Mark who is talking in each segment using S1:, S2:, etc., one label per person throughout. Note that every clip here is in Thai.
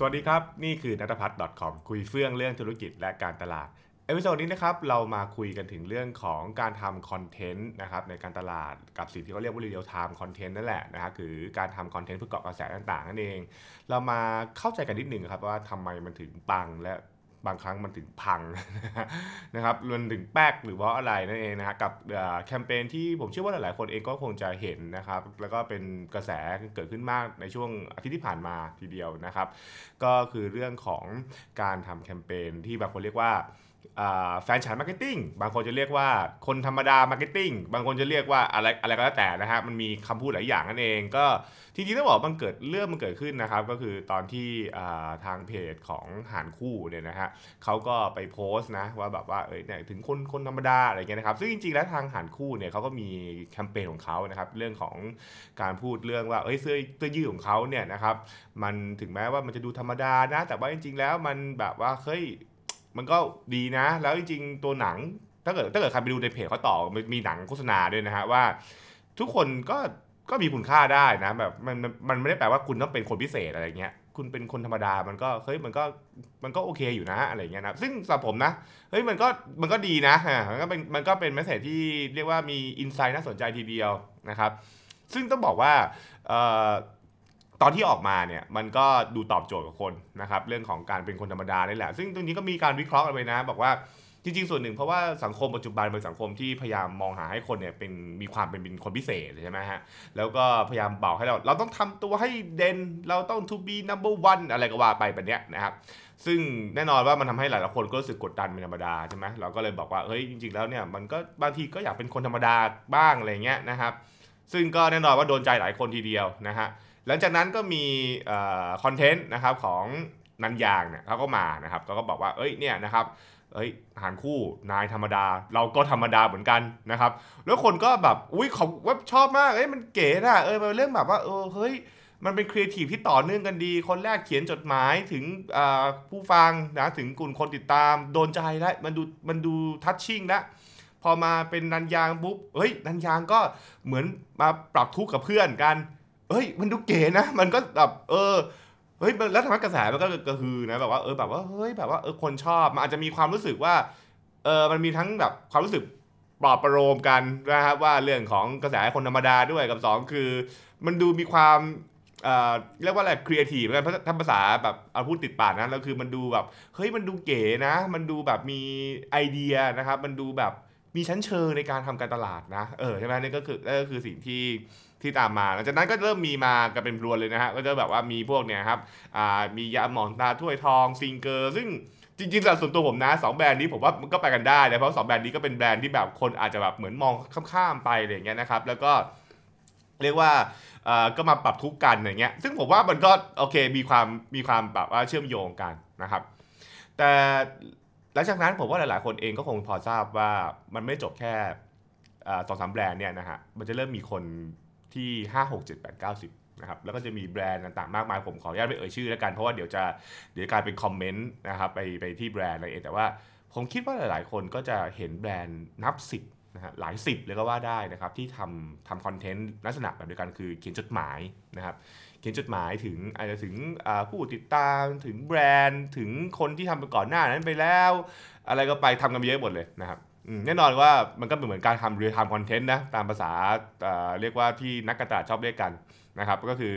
S1: สวัสดีครับ นี่คือณัฐพัชญ์ .com คุยเฟื่องเรื่องธุรกิจและการตลาด episode นี้นะครับเรามาคุยกันถึงเรื่องของการทำ content นะครับในการตลาดกับสิ่งที่เขาเรียกว่า real time content นั่นแหละนะครับคือการทำ content เพื่อเกาะกระแสต่างๆนั่นเอง เรามาเข้าใจกันนิดหนึ่งครับว่าทำไมมันถึงปังและ บางครั้งมันถึงพังนะครับรวมถึงแป๊กหรือว่าอะไรนั่นเองนะฮะกับแคมเปญที่ผมเชื่อว่าหลายๆ คนเองก็คงจะเห็นนะครับ แล้วก็เป็นกระแสเกิดขึ้นมากในช่วงอาทิตย์ที่ผ่านมาทีเดียวนะครับ ก็คือเรื่องของการทำแคมเปญที่บางคนเรียกว่า แฟนฉัน marketing บางคนจะเรียกว่าคนธรรมดา marketing บางคนจะเรียกว่าอะไรอะไรก็แล้วแต่นะฮะมันมีคำพูดหลายอย่างนั่นเองก็จริงๆต้องบอกว่ามันเกิดเรื่องมันเกิดขึ้นนะครับ ก็คือตอนที่ทางเพจของห่านคู่เนี่ยนะฮะเขาก็ไปโพสต์นะว่าแบบว่าเอ้ยเนี่ยถึงคนคนธรรมดาอะไรเงี้ยนะครับซึ่งจริงๆแล้วทางห่านคู่เนี่ยเขาก็มีแคมเปญของเขานะครับเรื่องของการพูดเรื่องว่าเอ้ยเสื้อเสื้อยืดของเขาเนี่ยนะครับมันถึงแม้ว่ามันจะดูธรรมดานะแต่ว่าจริง ๆ แล้วมันแบบว่าเฮ้ย มันก็ดีนะ แล้วจริงๆตัวหนังถ้าเกิดถ้าเกิดใครไปดูในเพจเขาต่อมีมีหนังโฆษณาด้วยนะฮะว่า ทุกคนก็ก็มีคุณค่าได้นะแบบมันมันไม่ได้แปลว่าคุณต้องเป็นคนพิเศษอะไรเงี้ยคุณเป็นคนธรรมดามันก็เฮ้ยมันก็มันก็โอเคอยู่นะอะไรเงี้ยนะซึ่งสำหรับผมนะเฮ้ยมันก็มันก็ดีนะฮะมันก็เป็นมันก็เป็นแมสเซจที่เรียกว่ามีอินไซต์น่าสนใจทีเดียวนะครับ ซึ่งต้องบอกว่าเอ่อ ตอนที่ออกมาเนี่ยมันก็ดูตอบโจทย์กับคนนะครับเรื่องของการเป็นคนธรรมดานี่แหละ ซึ่งตรงนี้ก็มีการวิเคราะห์กันไปนะ บอกว่าจริงๆ ส่วนหนึ่งเพราะว่าสังคมปัจจุบันเป็นสังคมที่พยายามมองหาให้คนเนี่ยเป็นมีความเป็นเป็นคนพิเศษใช่ไหมฮะแล้วก็พยายามบอกให้เราเราต้องทำตัวให้เด่นเราต้อง to be number one อะไรก็ว่าไปแบบเนี้ยนะครับซึ่งแน่นอนว่ามันทำให้หลายๆคนก็รู้สึกกดดันเป็นธรรมดาใช่ไหมเราก็เลยบอกว่าเฮ้ยจริง ๆ แล้วเนี่ยมันก็บางทีก็อยากเป็นคนธรรมดาบ้างอะไรเงี้ยนะครับซึ่งก็แน่นอนว่าโดนใจหลายคนทีเดียวนะฮะ หลังจากนั้นก็มีคอนเทนต์นะครับของนันยางเนี่ยเขาก็มานะครับเขาก็บอกว่าเอ้ยเนี่ยนะครับเอ้ยหารคู่นายธรรมดา เราก็ธรรมดาเหมือนกันนะครับ แล้วคนก็แบบอุ้ยเขาว่าชอบมากเอ้ยมันเก๋นะเออมันเรื่องแบบว่าเออเฮ้ยมันเป็นครีเอทีฟที่ต่อเนื่องกันดี คนแรกเขียนจดหมายถึงผู้ฟังนะถึงกลุ่มคนติดตามโดนใจแล้วมันดูมันดูทัชชิ่งแล้วพอมาเป็นนันยางปุ๊บเฮ้ยนันยางก็เหมือนมาปรับทุกข์กับเพื่อนกัน เอ้ย มันดูเก๋นะ มันก็แบบเออเฮ้ยแล้วทำให้กระแสมันก็กระฮือนะแบบว่าเออแบบว่าเฮ้ยแบบว่าเออคนชอบมันอาจจะมีความรู้สึกว่าเออมันมีทั้งแบบความรู้สึกปลอบประโลมกันนะครับว่าเรื่องของกระแสคนธรรมดาด้วยกับสองคือ มันดูมีความเอ่อเรียกว่าอะไรครีเอทีฟกันถ้าภาษาแบบเอาพูดติดปากนะแล้วคือมันดูแบบเฮ้ยมันดูเก๋นะ มันดูแบบมีไอเดียนะครับ มันดูแบบมีชั้นเชิงในการทำการตลาดนะเออใช่ไหมนี่ก็คือนั่นก็คือสิ่งที่ ที่ตามมาหลังจากนั้นก็เริ่มมีมากันเป็นพรวนเลยนะฮะก็จะแบบว่ามีพวกเนี่ยครับอ่ามียาหม่องตราถ้วยทองซิงเกอร์ ซึ่งจริงๆสำหรับส่วนตัวผมนะสองแบรนด์นี้ผมว่ามันก็ไปกันได้นะเพราะสองแบรนด์นี้ก็เป็นแบรนด์ที่แบบคนอาจจะแบบเหมือนมองข้ามๆไปอะไรอย่างเงี้ยนะครับ แล้วก็เรียกว่าอ่าก็มาปรับทุกข์กันอย่างเงี้ย ซึ่งผมว่ามันก็โอเคมีความมีความแบบว่าเชื่อมโยงกันนะครับ แต่หลังจากนั้นผมว่าหลายๆ คนเองก็คงพอทราบว่ามันไม่จบแค่สองสามแบรนด์เนี่ยนะฮะมันจะเริ่มมีคน ที่ 5 6 7 8 9 10นะครับแล้วก็จะมีแบรนด์ต่างๆมากมายผมขออนุญาตไม่เอ่ยชื่อแล้วกันเพราะว่าเดี๋ยวจะเดี๋ยวกลายเป็นคอมเมนต์นะครับไปไปที่แบรนด์อะไรเองแต่ว่าผมคิดว่าหลายๆ คนก็จะเห็นแบรนด์นับสิบนะฮะหลายสิบเลยก็ว่าได้นะครับที่ทำทำ content ลักษณะแบบเดียวกันคือเขียนจดหมายนะครับเขียนจดหมายถึงอาจจะถึงผู้ติดตามถึงแบรนด์ถึงคนที่ทำไปก่อนหน้านั้นไปแล้ว อะไรก็ไปทำกันเยอะหมดเลยนะครับ แน่นอนว่ามันก็เป็นเหมือนการทำ real time content นะตามภาษาเรียกว่าที่นักการตลาดชอบเรียกกันนะครับก็คือ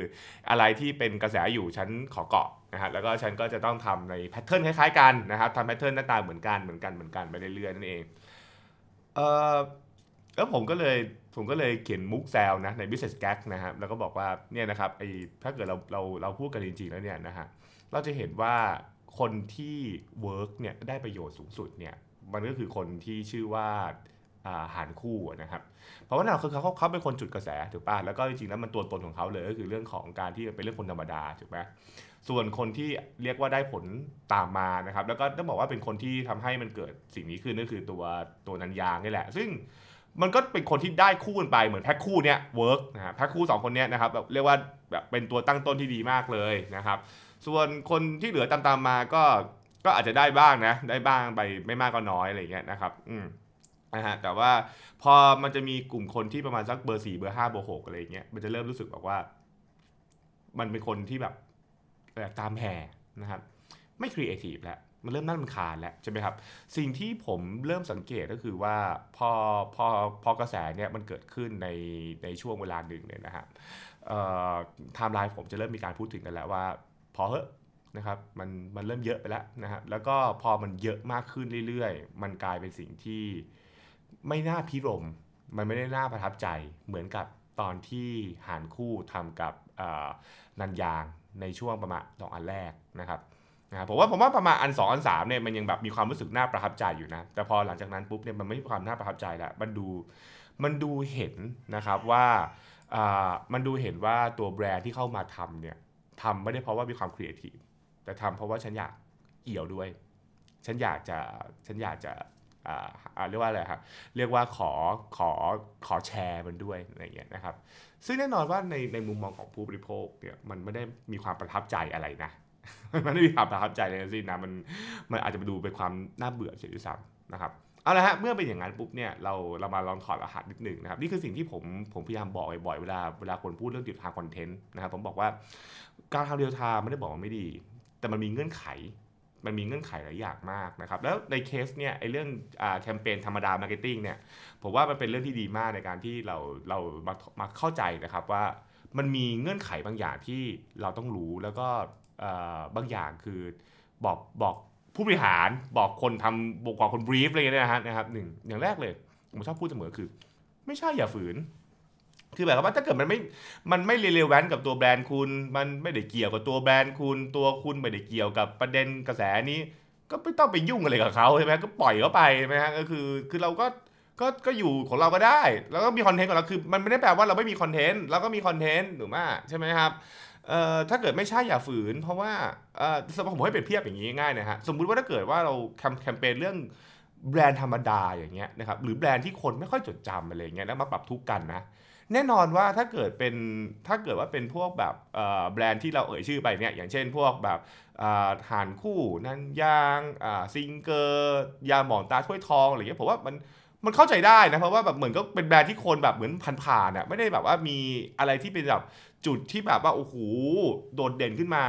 S1: อะไรที่เป็นกระแสอยู่ฉันขอเกาะนะฮะแล้วก็ฉันก็จะต้องทำใน pattern คล้ายๆกันนะครับทำ pattern หน้าตาเหมือนกันเหมือนกันเหมือนกันไปเรื่อยๆนั่นเองเออแล้วผมก็เลยผมก็เลยเขียนมุกแซวนะใน business gag นะครับแล้วก็บอกว่าเนี่ยนะครับไอ้ถ้าเกิดเราเราเราพูดกันจริงๆแล้วเนี่ยนะฮะเราจะเห็นว่าคนที่ work เนี่ยได้ประโยชน์สูงสุดเนี่ย มันก็คือคนที่ชื่อว่าหารคู่นะครับเพราะว่าเราคือเขาเขาเป็นคนจุดกระแสถูกป่ะแล้วก็จริงๆแล้วมันตัวตนของเขาเลยก็คือเรื่องของการที่เป็นเรื่องคนธรรมดาถูกไหมส่วนคนที่เรียกว่าได้ผลตามมานะครับ แล้วก็ต้องบอกว่าเป็นคนที่ทำให้มันเกิดสิ่งนี้ขึ้นก็คือตัวตัวนันยางนี่แหละ ซึ่งมันก็เป็นคนที่ได้คู่กันไปเหมือนแพ็คคู่เนี้ย work นะฮะแพ็คคู่ 2 คนเนี้ยนะครับแบบเรียกว่าแบบเป็นตัวตั้งต้นที่ดีมากเลยนะครับ ส่วนคนที่เหลือตามๆมาก็ ก็อาจจะได้บ้างนะ ได้บ้างไปไม่มากก็น้อยอะไรเงี้ยนะครับ อืมนะฮะแต่ว่าพอมันจะมีกลุ่มคนที่ประมาณสักเบอร์สี่เบอร์ห้าเบอร์หกอะไรเงี้ยมันจะเริ่มรู้สึกแบบว่า มันเป็นคนที่แบบตามแห่นะครับ ไม่ครีเอทีฟแล้วมันเริ่มน่ารำคาญแล้วใช่ไหมครับ สิ่งที่ผมเริ่มสังเกตก็คือว่าพอพอพอกระแสเนี่ยมันเกิดขึ้นในในช่วงเวลาหนึ่งเนี่ยนะฮะไทม์ไลน์ผมจะเริ่มมีการพูดถึงกันแล้วว่า พอเหอะ นะครับมันมันเริ่มเยอะไปแล้วนะฮะแล้วก็พอมันเยอะมากขึ้นเรื่อยๆ มันกลายเป็นสิ่งที่ไม่น่าภิรมย์ มันไม่ได้น่าประทับใจเหมือนกับตอนที่หานคู่ทำกับนันยางในช่วงประมาณสองอันแรกนะครับนะครับผมว่าผมว่าประมาณอัน 2 อัน3เนี่ยมันยังแบบมีความรู้สึกน่าประทับใจอยู่นะ แต่พอหลังจากนั้นปุ๊บเนี่ยมันไม่มีความน่าประทับใจแล้วมันดูมันดูเห็นนะครับว่ามันดูเห็นว่าตัวแบรนด์ที่เข้ามาทำเนี่ยทำไม่ได้เพราะว่ามีความครีเอทีฟ แต่ทำเพราะว่าฉันอยากเอี่ยวด้วย ฉันอยากจะฉันอยากจะเรียกว่าอะไรครับเรียกว่าขอขอขอแชร์มันด้วยอะไรเงี้ยนะครับ ซึ่งแน่นอนว่าในในมุมมองของผู้บริโภคเนี่ยมันไม่ได้มีความประทับใจอะไรนะมันไม่มีความประทับใจเลยสินะมันมันอาจจะไปดูเป็นความน่าเบื่อเฉยๆซ้ำนะครับเอาละฮะเมื่อเป็นอย่างนั้นปุ๊บเนี่ยเราเรามาลองถอดรหัสนิดหนึ่งนะครับนี่คือสิ่งที่ผมผมพยายามบอกบ่อยๆเวลาเวลาคนพูดเรื่องดิบทางคอนเทนต์นะครับผมบอกว่าการทำเรียลไทม์ไม่ได้บอกว่าไม่ดี แต่มันมีเงื่อนไข มันมีเงื่อนไขหลายอย่างมากนะครับ แล้วในเคสเนี่ยไอ้เรื่องแคมเปญธรรมดา marketing เนี่ย ผมว่ามันเป็นเรื่องที่ดีมากในการที่เราเรามามาเข้าใจนะครับว่ามันมีเงื่อนไขบางอย่างที่เราต้องรู้แล้วก็บางอย่างคือบอกบอกผู้บริหารบอกคนทำบอกคน brief อะไรเงี้ยนะฮะนะครับหนึ่งอย่างแรกเลย ผมชอบพูดเสมอคือ ไม่ใช่อย่าฝืน คือแบบว่าถ้าเกิดมันไม่ มันไม่ relevant กับตัวแบรนด์คุณ มันไม่ได้เกี่ยวกับตัวแบรนด์คุณ ตัวคุณไม่ได้เกี่ยวกับประเด็นกระแสนี้ ก็ไม่ต้องไปยุ่งอะไรกับเขาใช่ไหมก็ปล่อยเขาไปใช่ไหมฮะก็คือ คือเราก็ ก็ ก็อยู่ของเราก็ได้ แล้วก็มีคอนเทนต์ของเรา คือ มันไม่ได้แปลว่าเราไม่มีคอนเทนต์ เราก็มีคอนเทนต์ถูกไหมใช่ไหมครับ เอ่อ ถ้าเกิดไม่ใช่อย่าฝืน เพราะว่า เอ่อสมมติผมให้เปรียบเทียบอย่างนี้ง่ายนะฮะ สมมุติว่าถ้าเกิดว่าเราแคมเปญเรื่องแบรนด์ธรรมดาอย่างเงี้ยนะครับ หรือแบรนด์ที่คนไม่ค่อยจดจำอะไรเงี้ยแล้วมาปรับทุกกันนะ แน่นอนว่าถ้าเกิดเป็นถ้าเกิดว่าเป็นพวกแบบแบรนด์ที่เราเอ่ยชื่อไปเนี่ยอย่างเช่นพวกแบบหานคู่นันยางซิงเกอร์ยาหมองตาถ้วยทองอะไรเงี้ยผมว่ามันมันเข้าใจได้นะเพราะว่าแบบเหมือนก็เป็นแบรนด์ที่คนแบบเหมือนผ่านๆอะไม่ได้แบบว่ามีอะไรที่เป็นแบบจุดที่แบบว่าโอ้โหโดดเด่นขึ้นมา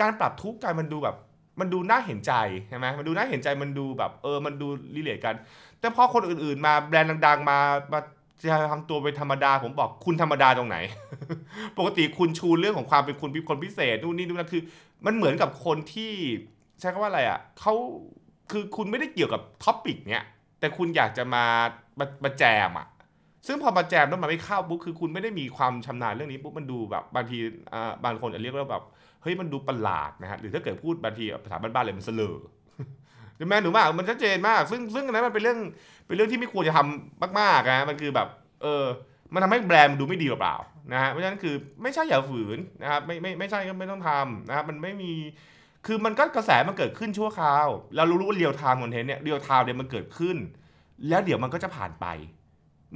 S1: การปรับทุกข์กันมันดูแบบมันดูน่าเห็นใจใช่ไหมมันดูน่าเห็นใจมันดูแบบเออมันดูรีเลทกัน แต่พอคนอื่นๆ มาแบรนด์ดังๆ มามา จะทำตัวเป็นธรรมดาผมบอกคุณธรรมดาตรงไหน ปกติคุณชูเรื่องของความเป็นคุณพิคนพิเศษนู่นนี่นู่นนั่นคือ มันเหมือนกับคนที่ใช้คำว่าอะไรอะเขาคือคุณไม่ได้เกี่ยวกับ topic เนี้ยแต่คุณอยากจะมามามาแจมอะซึ่งพอมาแจมแล้วมันไม่เข้าปุ๊บคือคุณไม่ได้มีความชำนาญเรื่องนี้ปุ๊บมันดูแบบบางทีอ่าบางคนจะเรียกว่าแบบเฮ้ยมันดูประหลาดนะฮะหรือถ้าเกิดพูดบางทีภาษาบ้านๆเลยมันเสล่อ ใช่ไหมหนูมากมันชัดเจนมาก ซึ่งซึ่งอันนั้นมันเป็นเรื่องเป็นเรื่องที่ไม่ควรจะทำมากๆนะมันคือแบบเออมันทำให้แบรนด์มันดูไม่ดีหรือเปล่านะฮะเพราะฉะนั้นคือไม่ใช่อย่าฝืนนะครับไม่ไม่ไม่ใช่ก็ไม่ต้องทำนะครับมันไม่มีคือมันก็กระแสมันเกิดขึ้นชั่วคราวเรารู้ว่า real time content เนี่ย real time เนี่ยมันเกิดขึ้น แล้วเดี๋ยวมันก็จะผ่านไป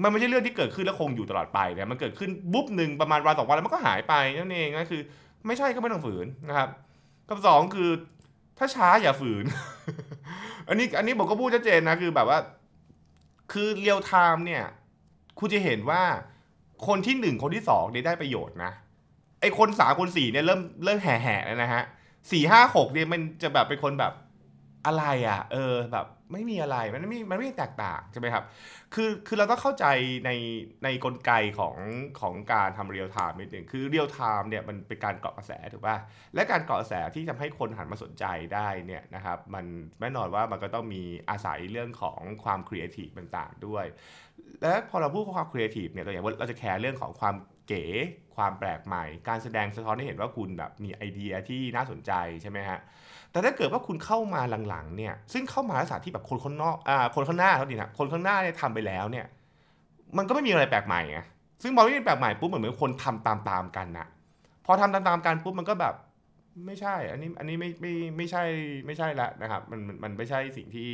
S1: มันไม่ใช่เรื่องที่เกิดขึ้นแล้วคงอยู่ตลอดไปเนี่ยมันเกิดขึ้นบุ๊บหนึ่งประมาณวันสองวันแล้วมันก็หายไปนั่นเองก็คือ ไม่ใช่ก็ไม่ต้องฝืนนะครับกับสองคือ ถ้าช้าอย่าฝืน อันนี้อันนี้ผมก็พูดชัดเจนนะคือแบบว่า คือ real time เนี่ย คุณจะเห็นว่าคนที่หนึ่งคนที่สองเนี่ยได้ประโยชน์นะ ไอ้คนสามคนสี่เนี่ยเริ่มเริ่มแห่แห่แล้วนะฮะสี่ห้าหกเนี่ยมันจะแบบเป็นคนแบบอะไรอะ เออแบบ ไม่มีอะไรมันไม่มันไม่แตกต่างใช่ไหมครับคือคือเราต้องเข้าใจในในกลไกของของการทำ real-time นิดหนึ่งคือ real-time เนี่ยมันเป็นการเกาะกระแสถูกป่ะและการเกาะกระแสที่ทำให้คนหันมาสนใจได้เนี่ยนะครับมันแน่นอนว่ามันก็ต้องมีอาศัยเรื่องของความครีเอทีฟต่างๆด้วย และพอเราพูดความครีเอทีฟเนี่ยเราอย่างว่าเราจะแคร์เรื่องของความเก๋ความแปลกใหม่ การแสดงสะท้อนให้เห็นว่าคุณแบบมีไอเดียที่น่าสนใจใช่ไหมฮะ แต่ถ้าเกิดว่าคุณเข้ามาหลังๆเนี่ย ซึ่งเข้ามาลักษณะที่แบบคนข้างนอกอ่าคนข้างหน้าเขาดีนะคนข้างหน้าเนี่ยทำไปแล้วเนี่ย มันก็ไม่มีอะไรแปลกใหม่ไงซึ่งพอไม่มีแปลกใหม่ปุ๊บเหมือนเหมือนคนทำตามๆกันนะพอทำตามๆกันปุ๊บมันก็แบบไม่ใช่ อันนี้อันนี้ไม่ไม่ไม่ใช่ไม่ใช่ละนะครับมันมันไม่ใช่สิ่งที่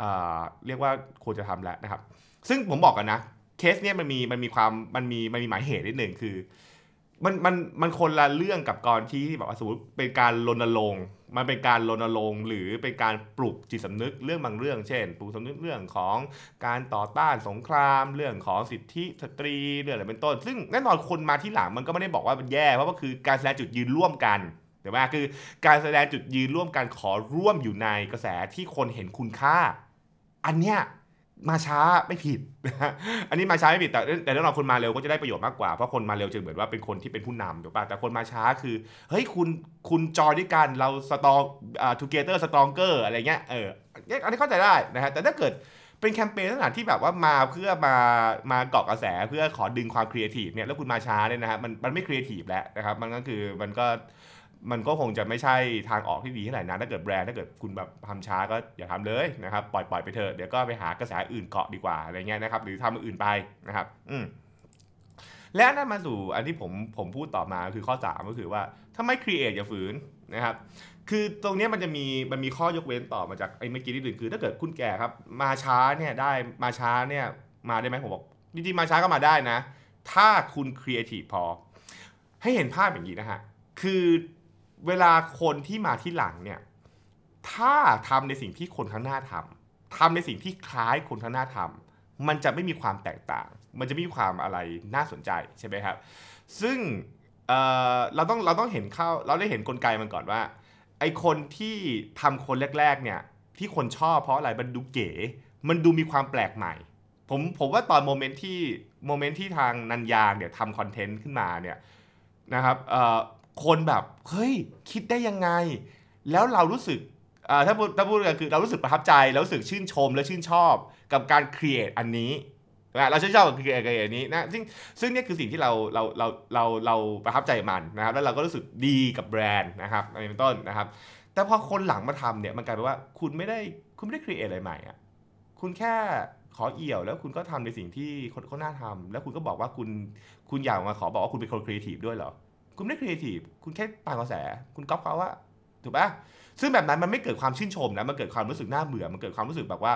S1: อ่าเรียกว่าควรจะทำแล้วนะครับ ซึ่งผมบอกกันนะเคสเนี้ยมันมีมันมีความมันมีมันมีหมายเหตุนิดหนึ่งคือ มันมันมันคนละเรื่องกับกรที่แบบว่าสมมติเป็นการรณรงค์มันเป็นการรณรงค์หรือเป็นการปลุกจิตสำนึกเรื่องบางเรื่อง เช่นปลุกสำนึกเรื่องของการต่อต้านสงคราม เรื่องของสิทธิสตรีเรื่องอะไรเป็นต้น ซึ่งแน่นอนคนมาที่หลังมันก็ไม่ได้บอกว่ามันแย่เพราะว่าคือการแสดงจุดยืนร่วมกันถูกไหมคือการแสดงจุดยืนร่วมกันขอร่วมอยู่ในกระแสที่คนเห็นคุณค่า อันเนี้ย มาช้าไม่ผิดนะอันนี้มาช้าไม่ผิดแต่แต่แน่นอนคนมาเร็วก็จะได้ประโยชน์มากกว่าเพราะคนมาเร็วจะเหมือนว่าเป็นคนที่เป็นผู้นำถูกป่ะแต่คนมาช้าคือเฮ้ยคุณคุณจอยด้วยกันเราสตองอ่า together stronger อะไรเงี้ยเอออันนี้เข้าใจได้นะฮะแต่ถ้าเกิดเป็นแคมเปญลักษณะที่แบบว่ามาเพื่อมามาเกาะกระแสเพื่อขอดึงความครีเอทีฟเนี่ยแล้วคุณมาช้าเนี่ยนะฮะมันมันไม่ครีเอทีฟแล้วนะครับมันก็คือมันก็ มันก็คงจะไม่ใช่ทางออกที่ดีเท่าไหร่นะถ้าเกิดแบรนด์ถ้าเกิดคุณแบบทำช้าก็อย่าทำเลยนะครับปล่อยปล่อยไปเถอะเดี๋ยวก็ไปหากระแสอื่นเกาะดีกว่าอะไรเงี้ยนะครับหรือทำอื่นไปนะครับ อืมและนั่นมาสู่อันที่ผมผมพูดต่อมาคือข้อ 3 ก็คือว่าถ้าไม่ create อย่าฝืนนะครับคือตรงนี้มันจะมีมันมีข้อยกเว้นต่อมาจากไอ้เมื่อกี้นิดหนึ่งคือถ้าเกิดคุณแก่ครับ มาช้าเนี่ยได้มาช้าเนี่ยมาได้ไหมผมบอกจริงๆมาช้าก็มาได้นะ ถ้าคุณครีเอทีฟพอ ให้เห็นภาพอย่างนี้นะฮะคือ เวลาคนที่มาที่หลังเนี่ย ถ้าทำในสิ่งที่คนข้างหน้าทำทำในสิ่งที่คล้ายคนข้างหน้าทำมันจะไม่มีความแตกต่าง มันจะไม่มีความอะไรน่าสนใจใช่ไหมครับ ซึ่งเราต้องเราต้องเห็นเข้าเราได้เห็นกลไกมันก่อนว่า ไอคนที่ทำคนแรก ๆ เนี่ย ที่คนชอบเพราะอะไรมันดูเก๋ มันดูมีความแปลกใหม่ ผมผมว่าตอน moment ที่ moment ที่ทางนันยางเนี่ยทำคอนเทนต์ขึ้นมาเนี่ยนะครับเอ่อ คนแบบเฮ้ยคิดได้ยังไง แล้วเรารู้สึกถ้าพูดถ้าพูดกันคือเรารู้สึกประทับใจแล้วรู้สึกชื่นชมและชื่นชอบกับการ create อันนี้นะเราชื่นชอบกับ create อันนี้นะซึ่งซึ่งนี่คือสิ่งที่เราเราเราเราเราประทับใจมันนะครับแล้วเราก็รู้สึกดีกับแบรนด์นะครับอะไรเป็นต้นนะครับ แต่พอคนหลังมาทำเนี่ยมันกลายเป็นว่าคุณไม่ได้คุณไม่ได้ create อะไรใหม่อะคุณแค่ขอเอี่ยวแล้วคุณก็ทำในสิ่งที่คนข้างหน้าทำแล้วคุณก็บอกว่าคุณคุณอยากมาขอบอกว่าคุณเป็นคนครีเอทีฟด้วยเหรอ คุณไม่ครีเอทีฟคุณแค่ตามกระแส คุณก๊อปเขาว่าถูกปะซึ่งแบบนั้นมันไม่เกิดความชื่นชมนะมันเกิดความรู้สึกน่าเบื่อ มันเกิดความรู้สึกแบบว่า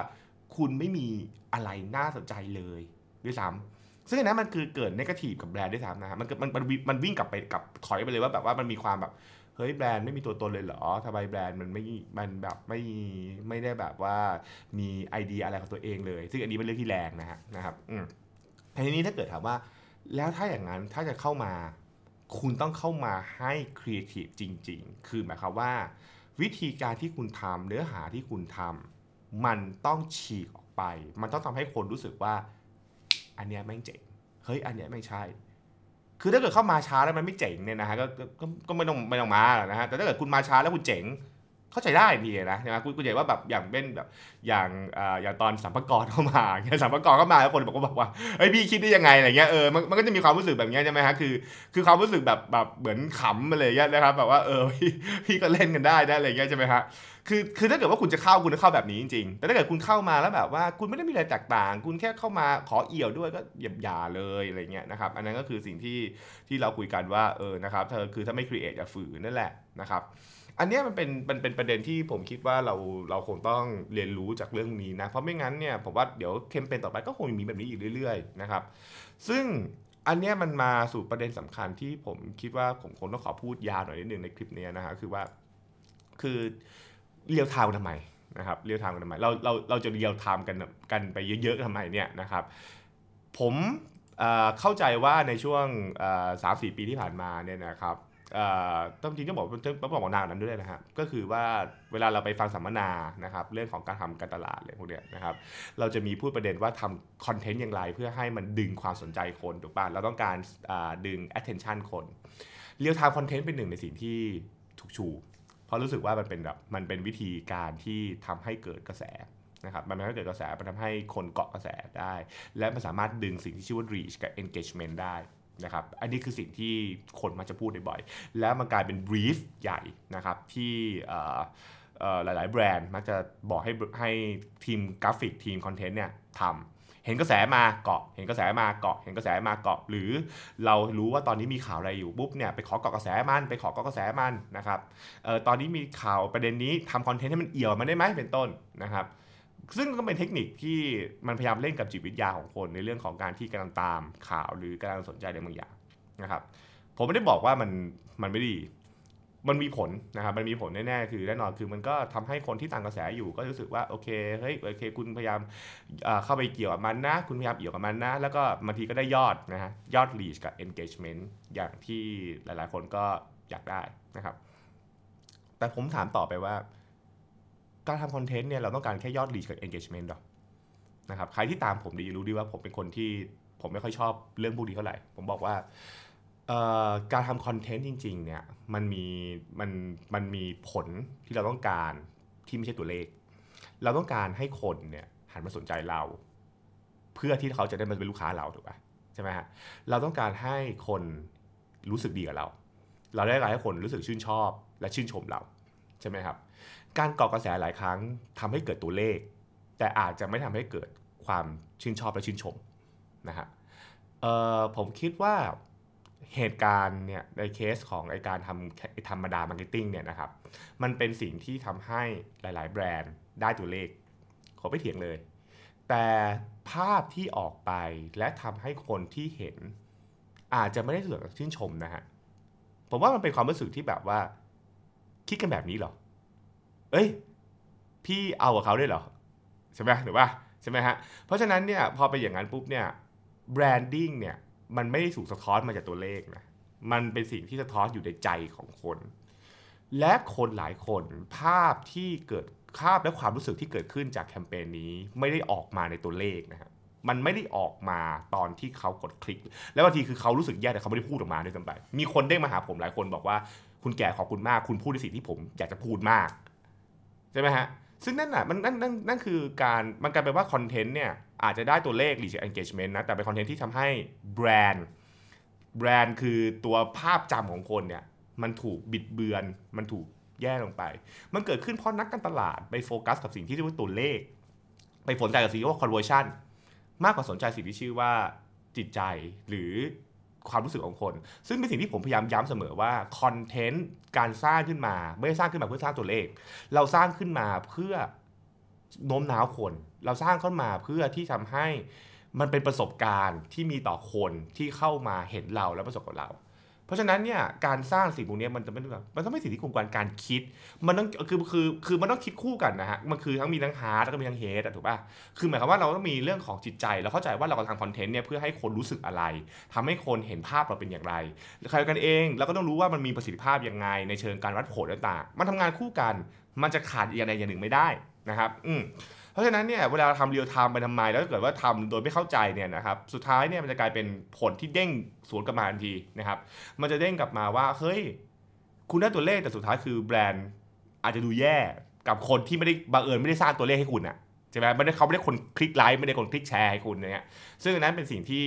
S1: คุณไม่มีอะไรน่าสนใจเลยด้วยซ้ำซึ่งอันนั้นมันคือเกิดนกาทีฟกับแบรนด์ด้วยซ้ำนะฮะมันมันมันมันวิ่งกลับไปกับถอยไปเลยว่าแบบว่ามันมีความแบบเฮ้ยแบรนด์ไม่มีตัวตนเลยเหรอทำไมแบรนด์มันไม่ มันแบบไม่ไม่ได้แบบว่ามีไอเดียอะไรของตัวเองเลย ซึ่งอันนี้เป็นเรื่องที่แรงนะฮะนะครับ อืมทีนี้ถ้าเกิดถามว่า แล้วถ้าอย่างนั้นถ้าจะเข้ามา คุณต้องเข้ามาให้ครีเอทีฟจริง ๆ คือหมายความว่า วิธีการที่คุณทำเนื้อหาที่คุณทำมันต้องฉีกออกไป มันต้องทำให้คนรู้สึกว่า อันเนี้ยแม่งเจ๋งเฮ้ยอันเนี้ยไม่ใช่ คือถ้าเกิดเข้ามาช้าแล้วมันไม่เจ๋งเนี่ยนะฮะก็ก็ก็ก็ไม่ต้องไม่ต้องมาหรอกนะฮะแต่ถ้าเกิดคุณมาช้าแล้วคุณเจ๋ง เข้าใจได้ดีนะใช่ไหมคุณคุณเห็นว่าแบบอย่างเป็นแบบอย่างอ่าอย่างตอนสัมภากรเข้ามาเนี่ยสัมภากรเข้ามาแล้วคนบอกก็บอกว่าเฮ้ยพี่คิดได้ยังไงอะไรเงี้ยเออมันมันก็จะมีความรู้สึกแบบนี้ใช่ไหมฮะคือ คือความรู้สึกแบบแบบเหมือนขำอะไรเงี้ยนะครับแบบว่าเออพี่พี่ก็เล่นกันได้นะอะไรเงี้ยใช่ไหมฮะคือคือถ้าเกิดว่าคุณจะเข้าคุณจะเข้าแบบนี้จริงๆ แต่ถ้าเกิดคุณเข้ามาแล้วแบบว่าคุณไม่ได้มีอะไรแตกต่าง คุณแค่เข้ามาขอเอี่ยวด้วยก็อย่าอย่าเลยอะไรเงี้ยนะครับ อันนั้นก็คือสิ่งที่ที่เราคุยกันว่าเออนะครับเธอคือถ้าไม่ครีเอทอย่าฝืนนั่นแหละนะครับ อันนี้มันเป็นมันเป็นประเด็นที่ผมคิดว่าเราเราคงต้องเรียนรู้จากเรื่องนี้นะ เพราะไม่งั้นเนี่ยผมว่าเดี๋ยวแคมเปญต่อไปก็คงมีแบบนี้อีกเรื่อยๆนะครับ ซึ่งอันนี้มันมาสู่ประเด็นสำคัญที่ผมคิดว่าผมคงต้องขอพูดยาวหน่อยนิดนึงในคลิปนี้นะฮะคือว่าคือ real-time ทำไมนะครับ real-time กันทำไมเราเราเราจะ real-time กันกันไปเยอะๆทำไมเนี่ยนะครับผมเข้าใจว่าในช่วงสามสี่ปีที่ผ่านมาเนี่ยนะครับ ต้องจริงต้องบอกต้องบอกนานนั้นด้วยนะฮะก็คือว่าเวลาเราไปฟังสัมมนานะครับเรื่องของการทำการตลาดอะไรพวกเนี้ยนะครับเราจะมีพูดประเด็นว่าทำคอนเทนต์อย่างไร เพื่อให้มันดึงความสนใจคนถูกป่ะเราต้องการดึง attention คน real-time content เป็นหนึ่งในสิ่งที่ถูกชู เพราะรู้สึกว่ามันเป็นแบบมันเป็นวิธีการที่ทำให้เกิดกระแสนะครับมันทำให้เกิดกระแสมันทำให้คนเกาะกระแสได้ และมันสามารถดึงสิ่งที่ชื่อว่า reach กับ engagement ได้ นะครับอันนี้คือสิ่งที่คนมักจะพูดบ่อยๆแล้วมันกลายเป็น brief ใหญ่นะครับที่หลาย ๆ แบรนด์มักจะบอกให้ให้ทีมกราฟิกทีมคอนเทนต์เนี่ยทำเห็นกระแสมาเกาะ เห็นกระแสมาเกาะ เห็นกระแสมาเกาะ หรือเรารู้ว่าตอนนี้มีข่าวอะไรอยู่ปุ๊บเนี่ยไปขอเกาะกระแสมัน ไปขอเกาะกระแสมันนะครับออตอนนี้มีข่าวประเด็นนี้ทำคอนเทนต์ให้มันเอี่ยวมันได้ไหมเป็นต้นนะครับ ซึ่งก็เป็นเทคนิคที่มันพยายามเล่นกับจิตวิทยาของคนในเรื่องของการที่กำลังตามข่าวหรือกำลังสนใจในบางอย่างนะครับ ผมไม่ได้บอกว่ามันมันไม่ดี มันมีผลนะครับมันมีผลแน่ๆคือแน่นอนคือมันก็ทำให้คนที่ตามกระแสอยู่ก็รู้สึกว่าโอเคเฮ้ยโอเค คุณพยายามเข้าไปเกี่ยวกับมันนะ คุณพยายามเกี่ยวกับมันนะ แล้วก็บางทีก็ได้ยอดนะฮะยอด reach กับ engagement อย่างที่หลายๆ คนก็อยากได้นะครับ แต่ผมถามต่อไปว่า การทำคอนเทนต์เนี่ยเราต้องการแค่ยอดรีชกับ engagement หรอกนะครับใครที่ตามผมดีรู้ดีว่าผมเป็นคนที่ผมไม่ค่อยชอบเรื่องพวกนี้เท่าไหร่ ผมบอกว่าการทำคอนเทนต์จริงๆเนี่ยมันมีมันมันมีผลที่เราต้องการที่ไม่ใช่ตัวเลข เราต้องการให้คนเนี่ยหันมาสนใจเรา เพื่อที่เขาจะได้มาเป็นลูกค้าเราถูกปะใช่ไหมฮะเราต้องการให้คนรู้สึกดีกับเรา เราได้การให้คนรู้สึกชื่นชอบและชื่นชมเราใช่ไหมครับ การเกาะกระแสหลายครั้งทำให้เกิดตัวเลข แต่อาจจะไม่ทำให้เกิดความชื่นชอบและชื่นชมนะฮะผมคิดว่าเหตุการณ์เนี่ยในเคสของไอการทำธรรมดา marketing เนี่ยนะครับ มันเป็นสิ่งที่ทำให้หลาย ๆ แบรนด์ได้ตัวเลขขอไม่เถียงเลย แต่ภาพที่ออกไปและทำให้คนที่เห็น อาจจะไม่ได้รู้สึกชื่นชมนะฮะ ผมว่ามันเป็นความรู้สึกที่แบบว่า คิดกันแบบนี้เหรอ เอ้ย พี่เอากับเขาได้เหรอ ใช่ไหมหรือว่าใช่ไหมฮะ เพราะฉะนั้นเนี่ยพอไปอย่างนั้นปุ๊บเนี่ย branding เนี่ยมันไม่ได้ถูกสะท้อนมาจากตัวเลขนะ มันเป็นสิ่งที่สะท้อนอยู่ในใจของคน และคนหลายคนภาพที่เกิดภาพและความรู้สึกที่เกิดขึ้นจากแคมเปญนี้ไม่ได้ออกมาในตัวเลขนะฮะมันไม่ได้ออกมาตอนที่เขากดคลิก แล้วบางทีคือเขารู้สึกแย่แต่เขาไม่ได้พูดออกมาด้วยซ้ำไปมีคนได้มาหาผมหลายคนบอกว่าคุณแก่ขอบคุณมาก คุณพูดในสิ่งที่ผมอยากจะพูดมาก ใช่ไหมฮะ ซึ่งนั่นน่ะมันนั่นนั่นนั่นคือการมันกลายเป็นว่าคอนเทนต์เนี่ยอาจจะได้ตัวเลข reach engagement นะแต่เป็นคอนเทนต์ที่ทำให้แบรนด์แบรนด์คือตัวภาพจำของคนเนี่ยมันถูกบิดเบือน มันถูกแย่ลงไป มันเกิดขึ้นเพราะนักการตลาดไปโฟกัสกับสิ่งที่เรียกว่าตัวเลข ไปสนใจกับสิ่งที่ว่า conversion มากกว่าสนใจสิ่งที่ชื่อว่าจิตใจหรือ ความรู้สึกของคน ซึ่งเป็นสิ่งที่ผมพยายามย้ำเสมอว่าคอนเทนต์การสร้างขึ้นมาไม่ได้สร้างขึ้นมาเพื่อสร้างตัวเลข เราสร้างขึ้นมาเพื่อโน้มน้าวคน เราสร้างขึ้นมาเพื่อที่ทำให้มันเป็นประสบการณ์ที่มีต่อคนที่เข้ามาเห็นเราและประสบกับเรา เพราะฉะนั้นเนี่ยการสร้างสิ่งพวกนี้มันจะเป็นแบบมันต้องไม่สิ่งที่กลุ่มการการคิด มันต้องคือคือคือมันต้องคิดคู่กันนะฮะมันคือทั้งมีทั้งฮาร์ดแล้วก็มีทั้งเฮดถูกป่ะคือหมายความว่าเราต้องมีเรื่องของจิตใจเราเข้าใจว่าเรากำลังทำคอนเทนต์เนี่ยเพื่อให้คนรู้สึกอะไรทำให้คนเห็นภาพเราเป็นอย่างไรขณะเดียวกันเองเราก็ต้องรู้ว่ามันมีประสิทธิภาพยังไง ในเชิงการวัดผลต่างๆมันทำงานคู่กัน มันจะขาดอย่างใดอย่างหนึ่งไม่ได้นะครับ อืม เพราะฉะนั้นเนี่ยเวลาทำ real-time ไปทำไม แล้วเกิดว่าทำโดยไม่เข้าใจเนี่ยนะครับสุดท้ายเนี่ยมันจะกลายเป็นผลที่เด้งสวนกลับมาทันทีนะครับมันจะเด้งกลับมาว่าเฮ้ยคุณได้ตัวเลขแต่สุดท้ายคือแบรนด์อาจจะดูแย่กับคนที่ไม่ได้บังเอิญไม่ได้สร้างตัวเลขให้คุณอะใช่ไหมไม่ได้เขาไม่ได้คนคลิกไลค์ไม่ได้คนคลิกแชร์ให้คุณเนี่ยซึ่งนั้นเป็นสิ่งที่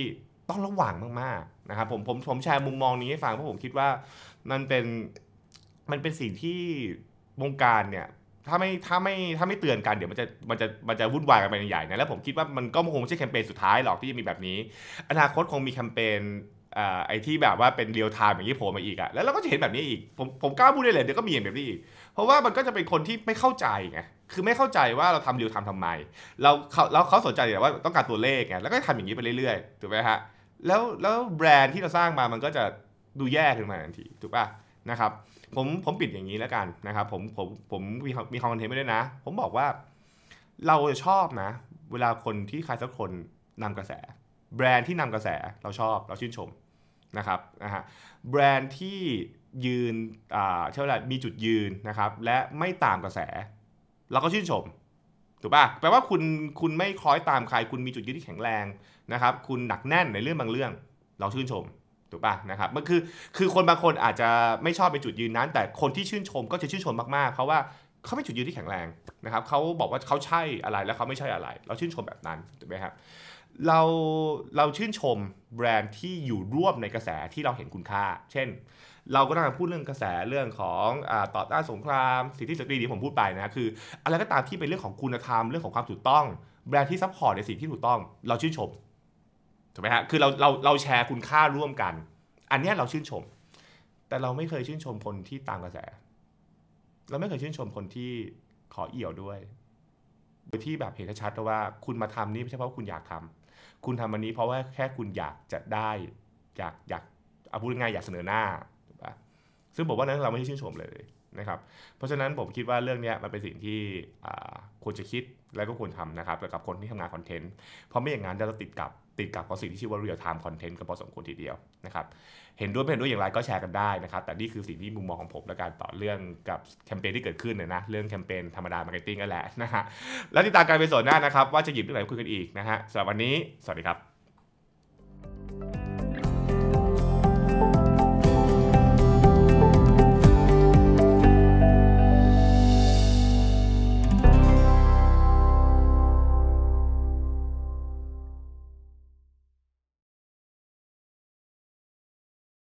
S1: ต้องระวังมากๆนะครับผมผมผมแชร์มุมมองนี้ให้ฟังเพราะผมคิดว่ามันเป็นมันเป็นสิ่งที่วงการเนี่ย ถ้าไม่ถ้าไม่ถ้าไม่เตือนกันเดี๋ยวมันจะมันจะมันจะวุ่นวายกันไปใหญ่นะแล้วผมคิดว่ามันก็คงไม่ใช่แคมเปญสุดท้ายหรอกที่จะมีแบบนี้ อนาคตคงมีแคมเปญไอ้ที่แบบว่าเป็น real-time อย่างนี้โผล่มาอีกอะแล้วเราก็จะเห็นแบบนี้อีก ผมผมกล้าพูดได้เลยเดี๋ยวก็มีอย่างแบบนี้อีก เพราะว่ามันก็จะเป็นคนที่ไม่เข้าใจไง คือไม่เข้าใจว่าเราทำ real-time ทำไม เราเขาแล้วเขาสนใจแต่ว่าต้องการตัวเลขไง แล้วก็ทำอย่างนี้ไปเรื่อยๆ ถูกไหมฮะ แล้วแล้วแบรนด์ที่เราสร้างมามันก็จะดูแย่ขึ้นมาทันที ถูกป่ะนะครับ ผมผมปิดอย่างนี้แล้วกันนะครับผมผมผมมีมีคอนเทนต์ไม่ได้นะ ผมบอกว่า เราชอบนะ เวลาคนที่ใครสักคนนำกระแส แบรนด์ที่นำกระแสเราชอบเราชื่นชมนะครับนะฮะแบรนด์ที่ยืนอ่าเท่าไหร่มีจุดยืนนะครับ และไม่ตามกระแส เราก็ชื่นชมถูกป่ะแปลว่าคุณคุณไม่คล้อยตามใคร คุณมีจุดยืนที่แข็งแรงนะครับ คุณหนักแน่นในเรื่องบางเรื่อง เราชื่นชม ถูกป่ะนะครับมันคือคือคนบางคนอาจจะไม่ชอบเป็นจุดยืนนั้น แต่คนที่ชื่นชมก็จะชื่นชมมากๆ เพราะว่าเขามีจุดยืนที่แข็งแรงนะครับเขาบอกว่าเขาใช่อะไรแล้วเขาไม่ใช่อะไร เราชื่นชมแบบนั้นถูกไหมครับเราเราชื่นชมแบรนด์ที่อยู่ร่วมในกระแสที่เราเห็นคุณค่า เช่น เราก็ต้องพูดเรื่องกระแสเรื่องของต่อต้านสงคราม สิทธิสตรีที่ผมพูดไปนะคือ อะไรก็ตามที่เป็นเรื่องของคุณธรรมเรื่องของความถูกต้อง แบรนด์ที่ support ในสิ่งที่ถูกต้อง เราชื่นชม ถูกไหมฮะคือเราเราเราแชร์คุณค่าร่วมกัน อันนี้เราชื่นชม แต่เราไม่เคยชื่นชมคนที่ตามกระแส เราไม่เคยชื่นชมคนที่ขอเอี่ยวด้วยโดยที่แบบเห็นชัดว่าคุณมาทำนี่ไม่ใช่เพราะคุณอยากทำคุณทำอันนี้เพราะว่าแค่คุณอยากจะได้อยากอยากเอาพูดง่ายอยากเสนอหน้าถูกปะซึ่งบอกว่านั้นเราไม่ใช่ชื่นชมเลยนะครับ เพราะฉะนั้นผมคิดว่าเรื่องนี้มันเป็นสิ่งที่ควรจะคิดแล้วก็ควรทำนะครับกับคนที่ทำงานคอนเทนต์เพราะไม่อย่างนั้นจะติดกับ ติดกับกับสิ่งที่ชื่อว่า real time content กันพอสมควรทีเดียวนะครับเห็นด้วยไม่เห็นด้วยอย่างไรก็แชร์กันได้นะครับ แต่นี่คือสิ่งที่มุมมองของผมและการต่อเรื่องกับแคมเปญที่เกิดขึ้นเนี่ยนะเรื่องแคมเปญธรรมดา marketing กันแหละนะฮะแล้วติดตามกันไปตอนหน้านะครับว่าจะหยิบเรื่องไหนมาคุยกันอีกนะฮะสำหรับวันนี้ สวัสดีครับ